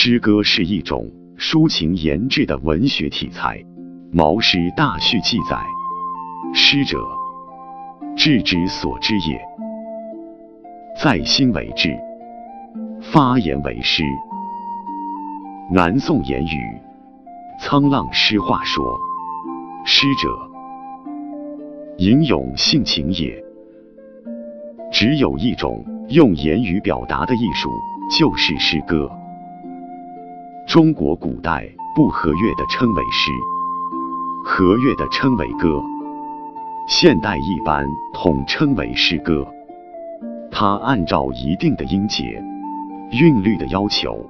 诗歌是一种抒情言志的文学题材。《毛诗大序》记载：“诗者，志之所知也。在心为志，发言为诗。”南宋言语沧浪诗话说：“诗者，吟咏性情也。只有一种用言语表达的艺术，就是诗歌。中国古代不和乐的称为诗。”和乐的称为歌，现代一般统称为诗歌。它按照一定的音节、韵律的要求，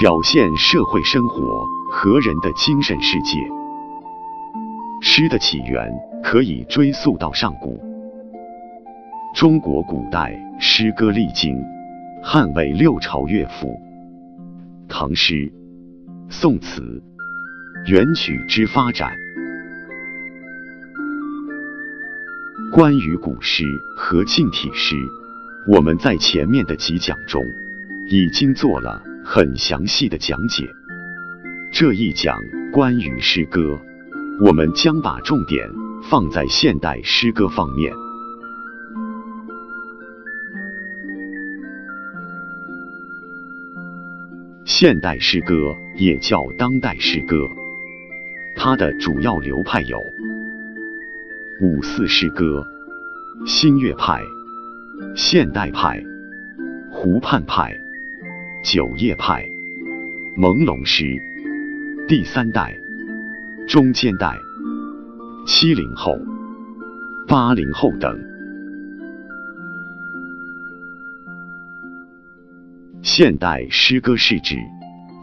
表现社会生活和人的精神世界。诗的起源可以追溯到上古。中国古代诗歌历经汉魏六朝乐府、唐诗、宋词。元曲之发展。关于古诗和近体诗，我们在前面的几讲中已经做了很详细的讲解。这一讲关于诗歌，我们将把重点放在现代诗歌方面。现代诗歌也叫当代诗歌。它的主要流派有五四诗歌、新月派、现代派、湖畔派、九叶派、朦胧诗、第三代、中间代、七零后、八零后等。现代诗歌是指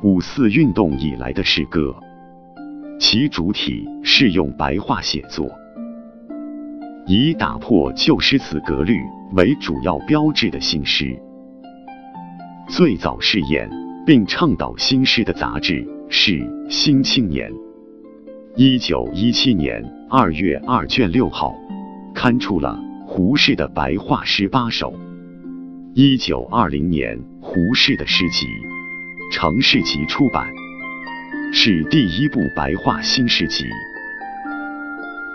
五四运动以来的诗歌。其主体是用白话写作，以打破旧诗词格律为主要标志的新诗。最早试验并倡导新诗的杂志是《新青年》，一九一七年二月二卷六号刊出了胡适的白话诗八首。一九二零年，胡适的诗集《城市集》出版。是第一部白话新诗集，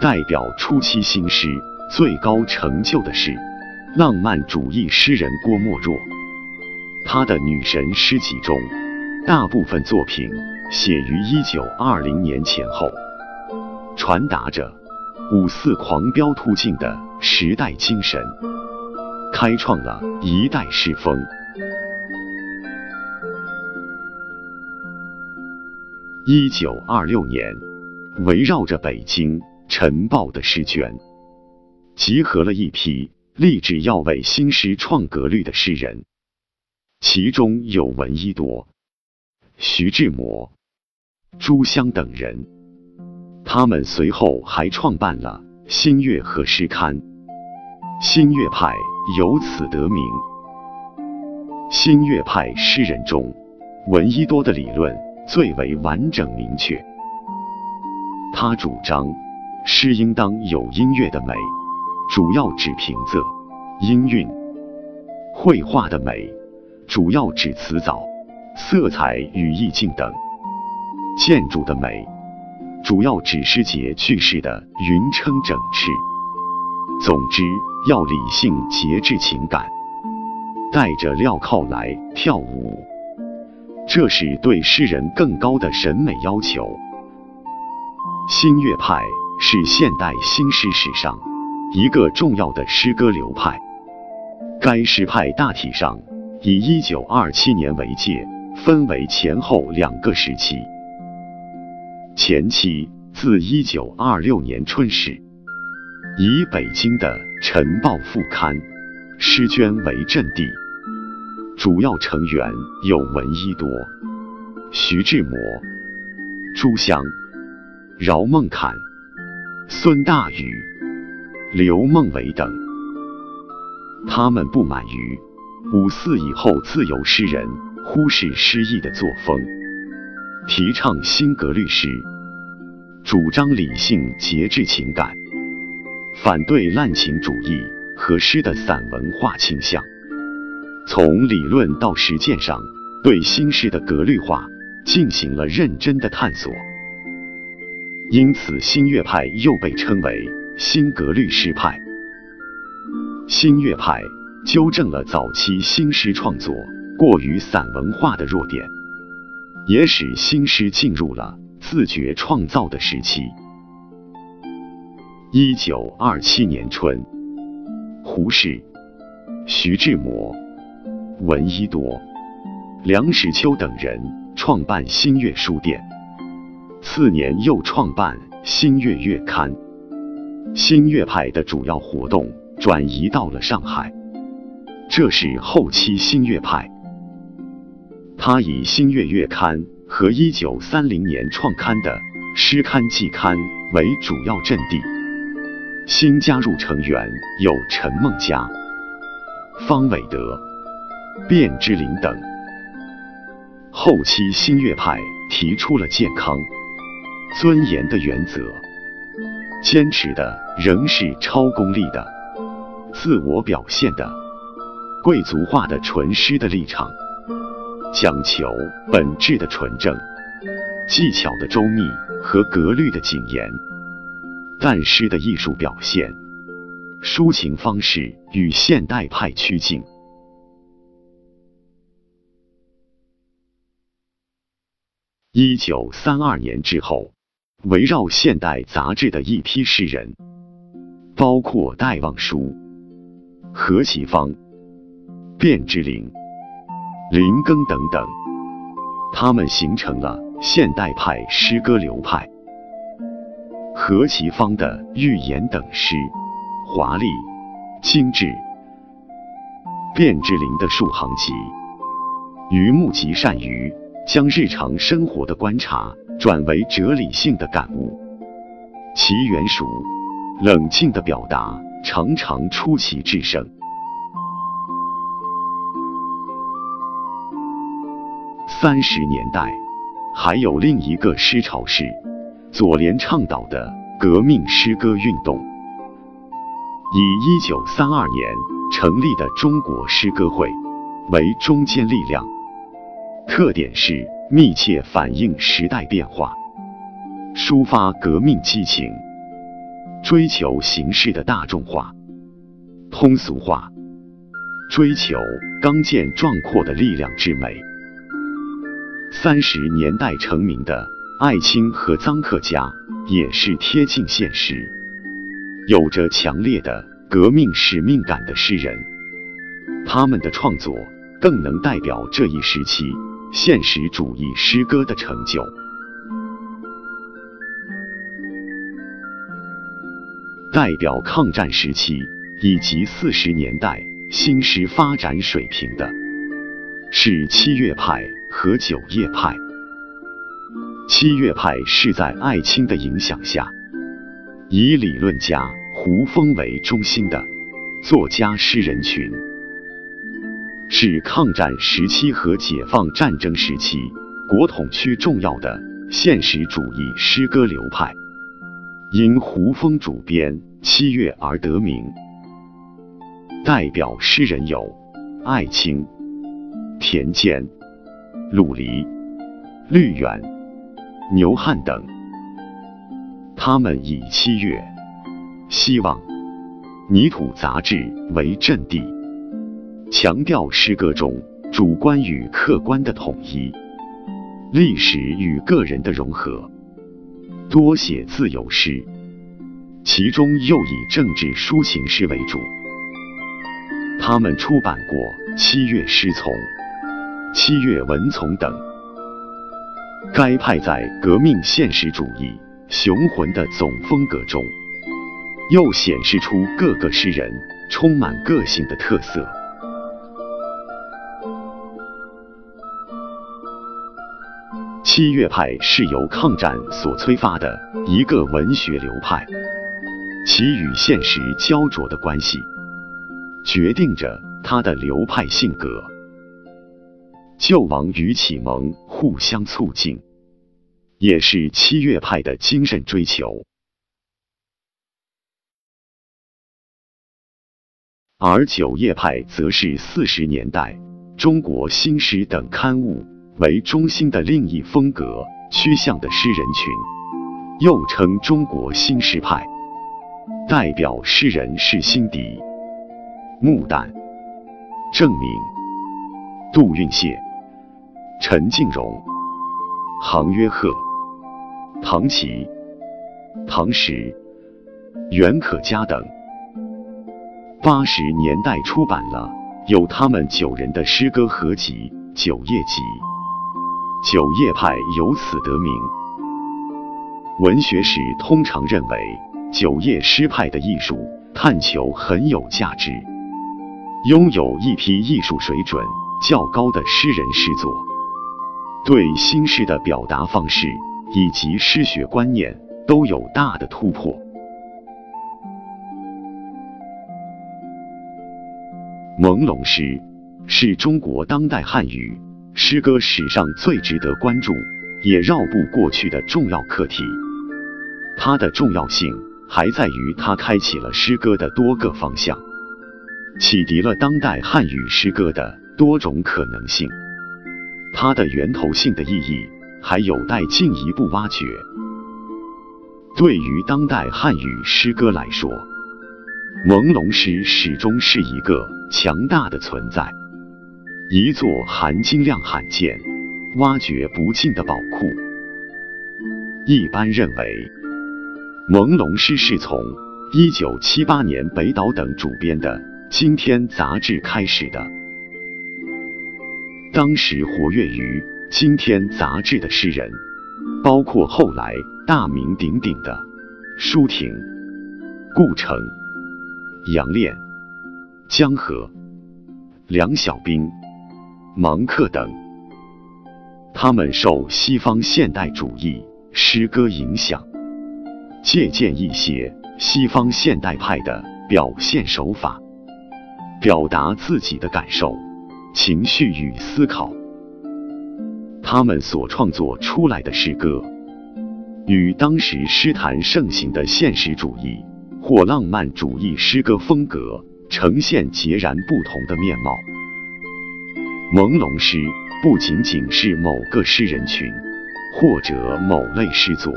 代表初期新诗最高成就的是浪漫主义诗人郭沫若。他的女神诗集中，大部分作品写于一九二零年前后，传达着五四狂飙突进的时代精神，开创了一代诗风。一九二六年，围绕着北京晨报的诗卷，集合了一批立志要为新诗创格律的诗人，其中有闻一多、徐志摩、朱湘等人。他们随后还创办了新月和诗刊，新月派由此得名。新月派诗人中，闻一多的理论。最为完整明确，他主张诗应当有音乐的美，主要指平仄、音韵；绘画的美，主要指词藻、色彩与意境等；建筑的美，主要指诗节句式的匀称整饬。总之，要理性、节制情感，带着镣铐来跳舞。这是对诗人更高的审美要求。新月派是现代新诗史上一个重要的诗歌流派。该诗派大体上以一九二七年为界，分为前后两个时期。前期自一九二六年春始，以北京的《晨报》副刊诗卷为阵地。主要成员有闻一多、徐志摩、朱湘、饶孟侃、孙大宇、刘梦维等。他们不满于五四以后自由诗人忽视诗意的作风，提倡新格律诗，主张理性节制情感，反对滥情主义和诗的散文化倾向。从理论到实践上，对新诗的格律化进行了认真的探索，因此新月派又被称为新格律诗派。新月派纠正了早期新诗创作过于散文化的弱点，也使新诗进入了自觉创造的时期。一九二七年春，胡适、徐志摩、闻一多。梁实秋等人创办新月书店，次年又创办新月月刊。新月派的主要活动转移到了上海，这是后期新月派。他以新月月刊和一九三零年创刊的诗刊季刊为主要阵地。新加入成员有陈梦家、方伟德、卞之琳等。后期新月派提出了健康、尊严的原则，坚持的仍是超功利的、自我表现的、贵族化的纯诗的立场，讲求本质的纯正、技巧的周密和格律的谨严。但诗的艺术表现、抒情方式与现代派趋近。一九三二年之后，围绕《现代》杂志的一批诗人，包括戴望舒、何其芳、卞之琳、林庚等等，他们形成了现代派诗歌流派。何其芳的《寓言》等诗，华丽、精致；卞之琳的《数行集》，于目极善于。将日常生活的观察转为哲理性的感悟，其圆熟、冷静的表达常常出奇制胜。三十年代还有另一个诗潮是左联倡导的革命诗歌运动，以一九三二年成立的中国诗歌会为中坚力量。特点是密切反映时代变化，抒发革命激情，追求形式的大众化、通俗化，追求刚健壮阔的力量之美。三十年代成名的艾青和臧克家也是贴近现实、有着强烈的革命使命感的诗人，他们的创作更能代表这一时期。现实主义诗歌的成就，代表抗战时期以及四十年代新诗发展水平的，是七月派和九叶派。七月派是在艾青的影响下，以理论家胡风为中心的作家诗人群。是抗战时期和解放战争时期国统区重要的现实主义诗歌流派，因胡风主编《七月》而得名。代表诗人有艾青、田间、陆离、绿远、牛汉等。他们以《七月》《希望》《泥土》杂志为阵地。强调诗歌中主观与客观的统一，历史与个人的融合，多写自由诗，其中又以政治抒情诗为主。他们出版过《七月诗丛》《七月文丛》等。该派在革命现实主义雄浑的总风格中，又显示出各个诗人充满个性的特色。七月派是由抗战所催发的一个文学流派，其与现实焦灼的关系，决定着他的流派性格。救亡与启蒙互相促进，也是七月派的精神追求。而九叶派则是四十年代中国新诗》等刊物为中心的另一风格趋向的诗人群，又称中国新诗派。代表诗人是辛迪、穆旦、郑敏、杜运燮、陈敬荣、杭约鹤、唐琪、唐石、袁可嘉等。八十年代出版了有他们九人的诗歌合集《九叶集》，九叶派由此得名。文学史通常认为，九叶诗派的艺术探求很有价值，拥有一批艺术水准较高的诗人诗作，对新诗的表达方式以及诗学观念都有大的突破。朦胧诗是中国当代汉语诗歌史上最值得关注，也绕不过去的重要课题。它的重要性还在于它开启了诗歌的多个方向，启迪了当代汉语诗歌的多种可能性。它的源头性的意义还有待进一步挖掘。对于当代汉语诗歌来说，朦胧诗始终是一个。强大的存在，一座含金量罕见、挖掘不尽的宝库。一般认为，朦胧诗是从一九七八年北岛等主编的《今天》杂志开始的。当时活跃于《今天》杂志的诗人，包括后来大名鼎鼎的舒婷、顾城、杨炼。江河、梁小冰、芒克等，他们受西方现代主义诗歌影响，借鉴一些西方现代派的表现手法，表达自己的感受、情绪与思考。他们所创作出来的诗歌，与当时诗坛盛行的现实主义或浪漫主义诗歌风格。呈现截然不同的面貌。朦胧诗不仅仅是某个诗人群或者某类诗作，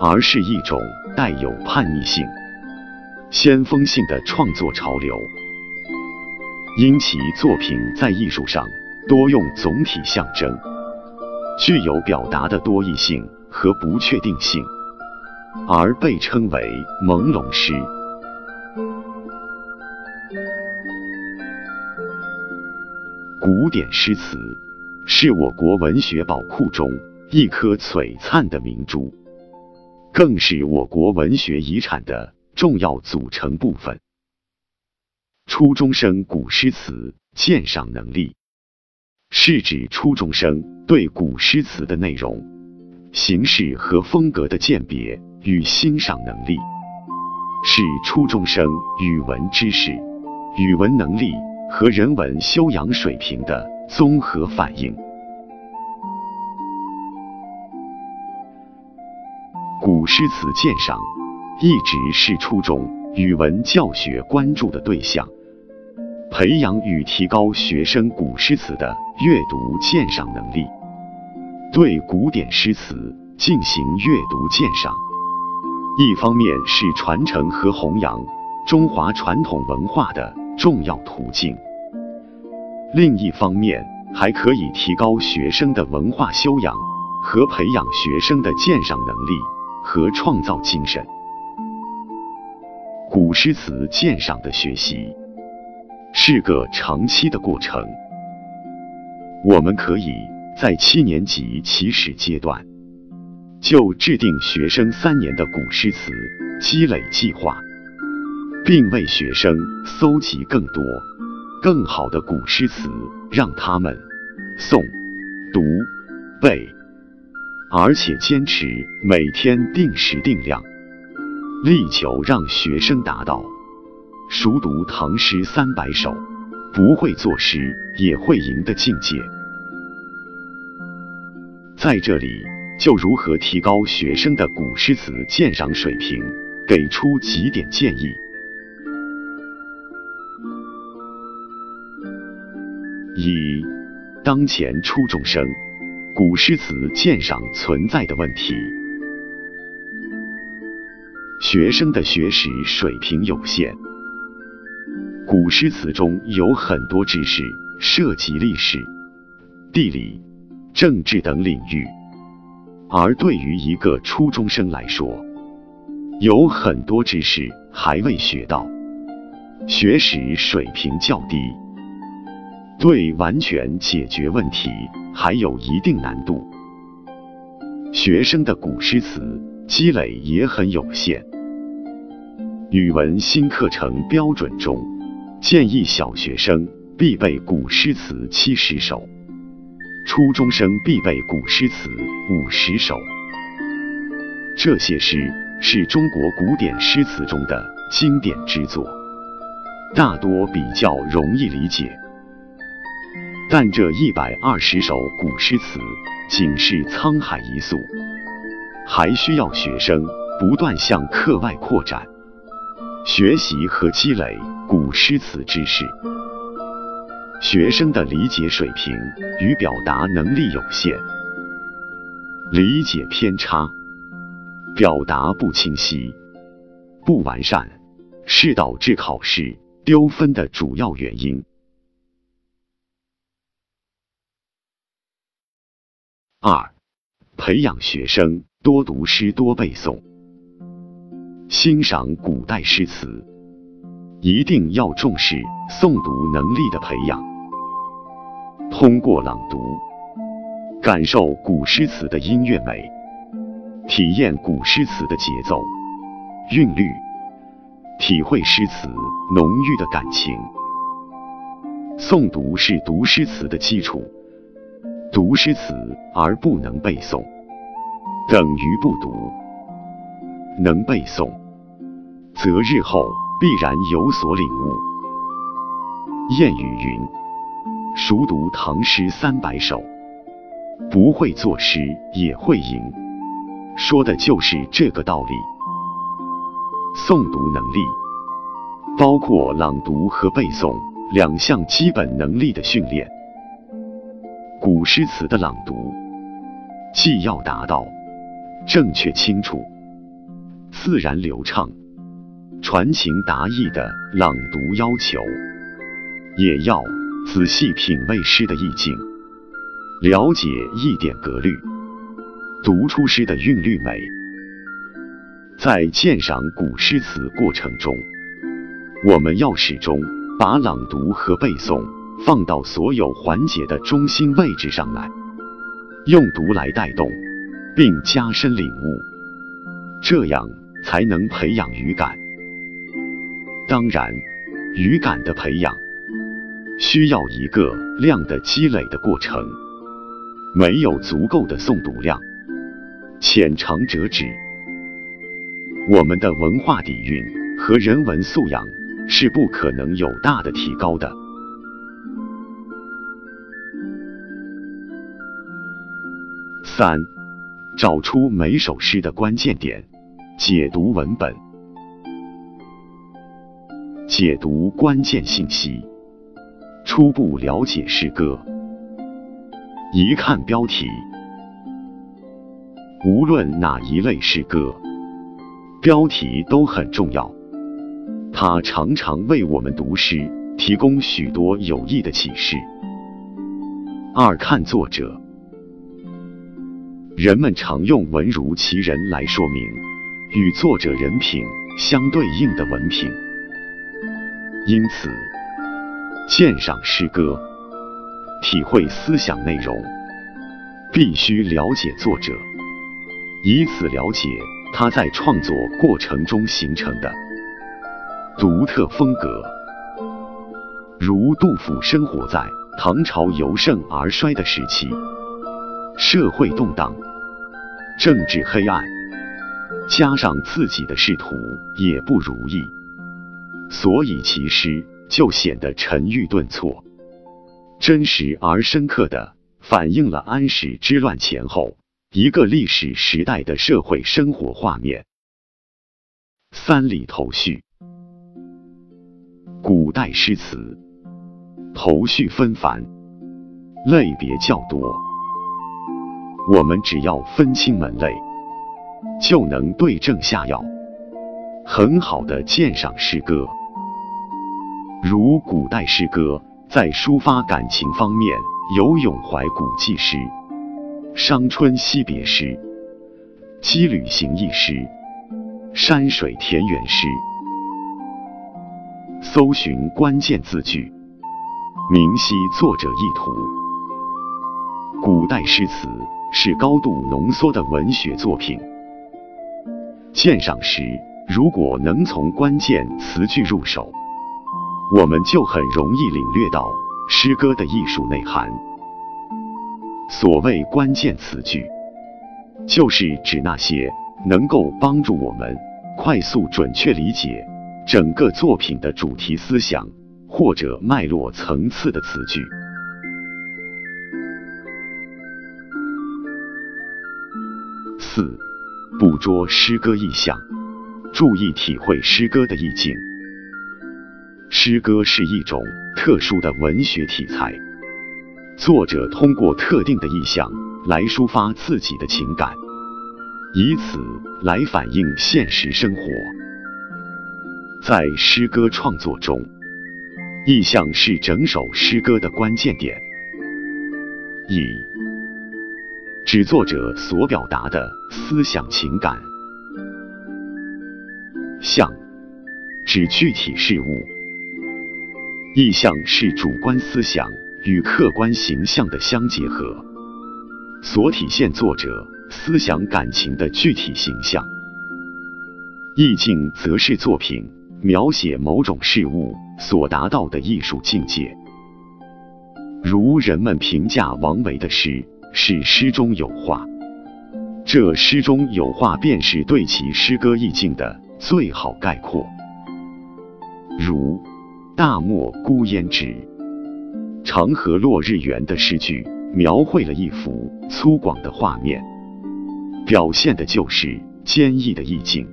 而是一种带有叛逆性、先锋性的创作潮流。因其作品在艺术上多用总体象征，具有表达的多义性和不确定性，而被称为朦胧诗。古典诗词是我国文学宝库中一颗璀璨的明珠，更是我国文学遗产的重要组成部分。初中生古诗词鉴赏能力，是指初中生对古诗词的内容、形式和风格的鉴别与欣赏能力，是初中生语文知识、语文能力。和人文修养水平的综合反应。古诗词鉴赏一直是初中语文教学关注的对象，培养与提高学生古诗词的阅读鉴赏能力，对古典诗词进行阅读鉴赏，一方面是传承和弘扬中华传统文化的重要途径。另一方面，还可以提高学生的文化修养和培养学生的鉴赏能力和创造精神。古诗词鉴赏的学习是个长期的过程。我们可以在七年级起始阶段就制定学生三年的古诗词积累计划，并为学生搜集更多。更好的古诗词，让他们诵、读、背，而且坚持每天定时定量，力求让学生达到熟读唐诗三百首，不会作诗也会吟的境界。在这里，就如何提高学生的古诗词鉴赏水平，给出几点建议。一、当前初中生古诗词鉴赏存在的问题。学生的学识水平有限，古诗词中有很多知识涉及历史、地理、政治等领域，而对于一个初中生来说，有很多知识还未学到，学识水平较低，对完全解决问题还有一定难度。学生的古诗词积累也很有限。语文新课程标准中建议小学生必备古诗词七十首，初中生必备古诗词五十首。这些诗。是中国古典诗词中的经典之作，大多比较容易理解。但这一百二十首古诗词仅是沧海一粟，还需要学生不断向课外扩展，学习和积累古诗词知识。学生的理解水平与表达能力有限，理解偏差。表达不清晰、不完善，是导致考试丢分的主要原因。二、培养学生多读诗、多背诵，欣赏古代诗词，一定要重视诵读能力的培养。通过朗读，感受古诗词的音乐美。体验古诗词的节奏、韵律，体会诗词浓郁的感情。诵读是读诗词的基础，读诗词而不能背诵，等于不读。能背诵，则日后必然有所领悟。谚语云：“熟读唐诗三百首，不会作诗也会吟。”说的就是这个道理。诵读能力包括朗读和背诵两项基本能力的训练。古诗词的朗读，既要达到正确清楚、自然流畅、传情达意的朗读要求，也要仔细品味诗的意境，了解一点格律。读出诗的韵律美，在鉴赏古诗词过程中，我们要始终把朗读和背诵放到所有环节的中心位置上来，用读来带动，并加深领悟，这样才能培养语感。当然，语感的培养需要一个量的积累的过程，没有足够的诵读量。浅尝辄止，我们的文化底蕴和人文素养是不可能有大的提高的。三，找出每首诗的关键点，解读文本，解读关键信息，初步了解诗歌。一看标题。无论哪一类诗歌，标题都很重要，它常常为我们读诗提供许多有益的启示。二看作者，人们常用文如其人来说明与作者人品相对应的文凭，因此鉴赏诗歌、体会思想内容，必须了解作者。以此了解他在创作过程中形成的独特风格。如杜甫生活在唐朝由盛而衰的时期，社会动荡，政治黑暗，加上自己的仕途也不如意，所以其诗就显得沉郁顿挫，真实而深刻的反映了安史之乱前后。一个历史时代的社会生活画面。三里头绪，古代诗词头绪纷繁，类别较多。我们只要分清门类，就能对症下药，很好的鉴赏诗歌。如古代诗歌，在抒发感情方面有咏怀古迹诗、伤春惜别诗、羁旅行逸诗、山水田园诗。搜寻关键字句，明晰作者意图。古代诗词。是高度浓缩的文学作品。鉴赏时，如果能从关键词句入手，我们就很容易领略到诗歌的艺术内涵。所谓关键词句，就是指那些能够帮助我们快速准确理解整个作品的主题思想或者脉络层次的词句。四、捕捉诗歌意象，注意体会诗歌的意境。诗歌是一种特殊的文学题材，作者通过特定的意象来抒发自己的情感，以此来反映现实生活。在诗歌创作中，意象是整首诗歌的关键点。以指作者所表达的思想情感，象指具体事物，意象是主观思想与客观形象的相结合，所体现作者思想感情的具体形象。意境则是作品描写某种事物所达到的艺术境界，如人们评价王维的诗。是诗中有画，这诗中有画便是对其诗歌意境的最好概括。如“大漠孤烟直，长河落日圆”的诗句，描绘了一幅粗犷的画面，表现的就是坚毅的意境。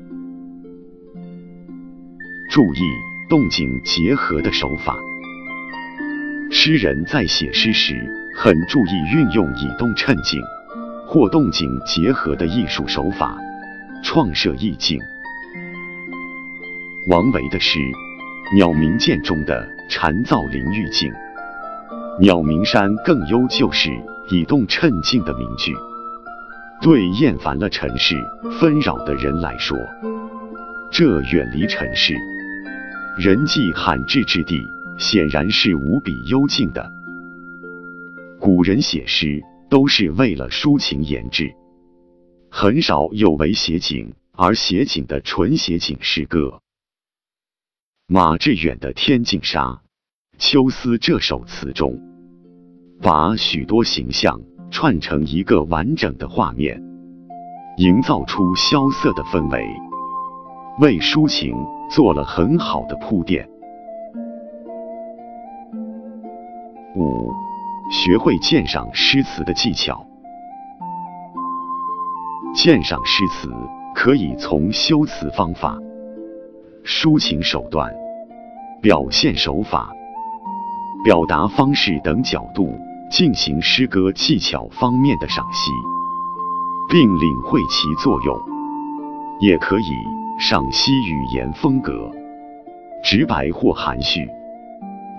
注意动静结合的手法，诗人在写诗时。很注意运用以动衬静或动静结合的艺术手法，创设意境。王维的诗《鸟鸣涧》中的蝉噪林玉静，鸟鸣山更幽就是以动衬静的名句。对厌烦了尘世纷扰的人来说，这远离尘世、人迹罕至之地，显然是无比幽静的。古人写诗都是为了抒情言志，很少有为写景而写景的纯写景诗歌。马致远的《天净沙·秋思》这首词中，把许多形象串成一个完整的画面，营造出萧瑟的氛围，为抒情做了很好的铺垫。五。学会鉴赏诗词的技巧。鉴赏诗词可以从修辞方法、抒情手段、表现手法、表达方式等角度进行诗歌技巧方面的赏析，并领会其作用；也可以赏析语言风格，直白或含蓄，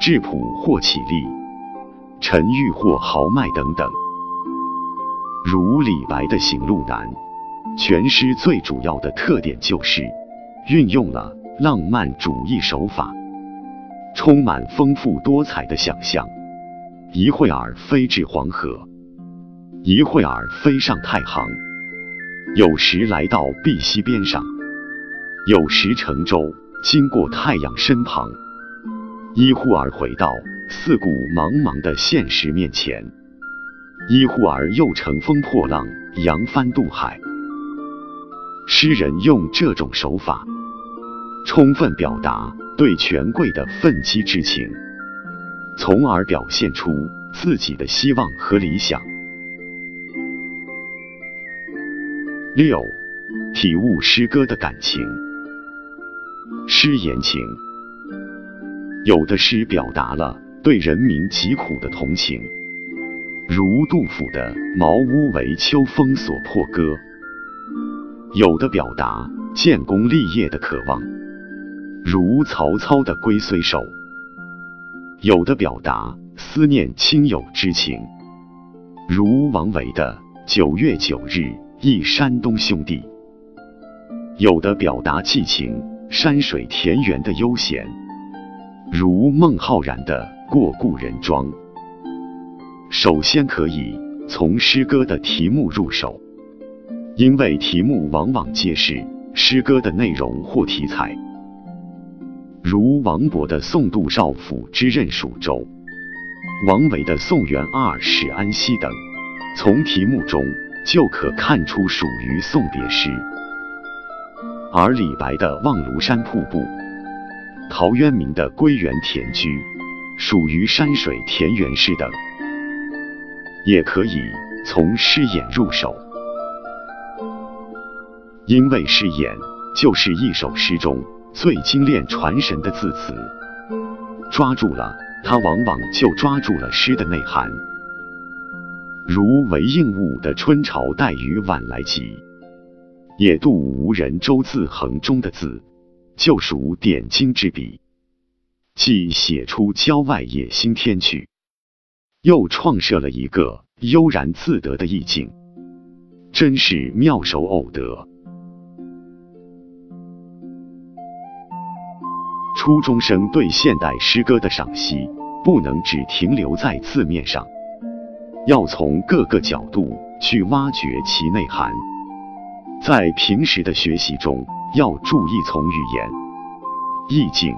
质朴或绮丽。沉郁或豪迈等等，如李白的《行路难》，全诗最主要的特点就是运用了浪漫主义手法，充满丰富多彩的想象。一会儿飞至黄河，一会儿飞上太行，有时来到碧溪边上，有时乘舟经过太阳身旁，一忽而回到。四顾茫茫的现实面前，一忽而又乘风破浪，扬帆渡海。诗人用这种手法，充分表达对权贵的愤激之情，从而表现出自己的希望和理想。六，体悟诗歌的感情。诗言情，有的诗表达了。对人民疾苦的同情，如杜甫的“茅屋为秋风所破歌”；有的表达建功立业的渴望，如曹操的“龟虽寿”；有的表达思念亲友之情，如王维的“九月九日忆山东兄弟”；有的表达寄情山水田园的悠闲，如孟浩然的“过故人庄”。首先可以从诗歌的题目入手，因为题目往往揭示诗歌的内容或题材。如王勃的《送杜少府之任蜀州》，王维的《送元二使安西》等，从题目中就可看出属于送别诗；而李白的《望庐山瀑布》，陶渊明的《归园田居》，属于山水田园诗等。也可以从诗眼入手，因为诗眼就是一首诗中最精炼传神的字词，抓住了它，往往就抓住了诗的内涵。如韦应物的“春潮带雨晚来急，野渡无人舟自横”中的字，就属点睛之笔，既写出郊外野心天趣。又创设了一个悠然自得的意境，真是妙手偶得。初中生对现代诗歌的赏析，不能只停留在字面上，要从各个角度去挖掘其内涵。在平时的学习中，要注意从语言、意境、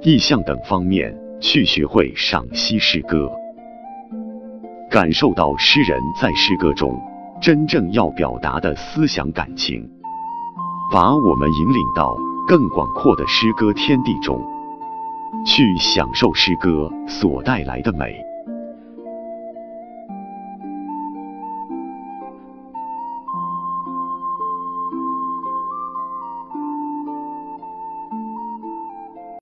意象等方面去学会赏析诗歌。感受到诗人在诗歌中真正要表达的思想感情，把我们引领到更广阔的诗歌天地中，去享受诗歌所带来的美。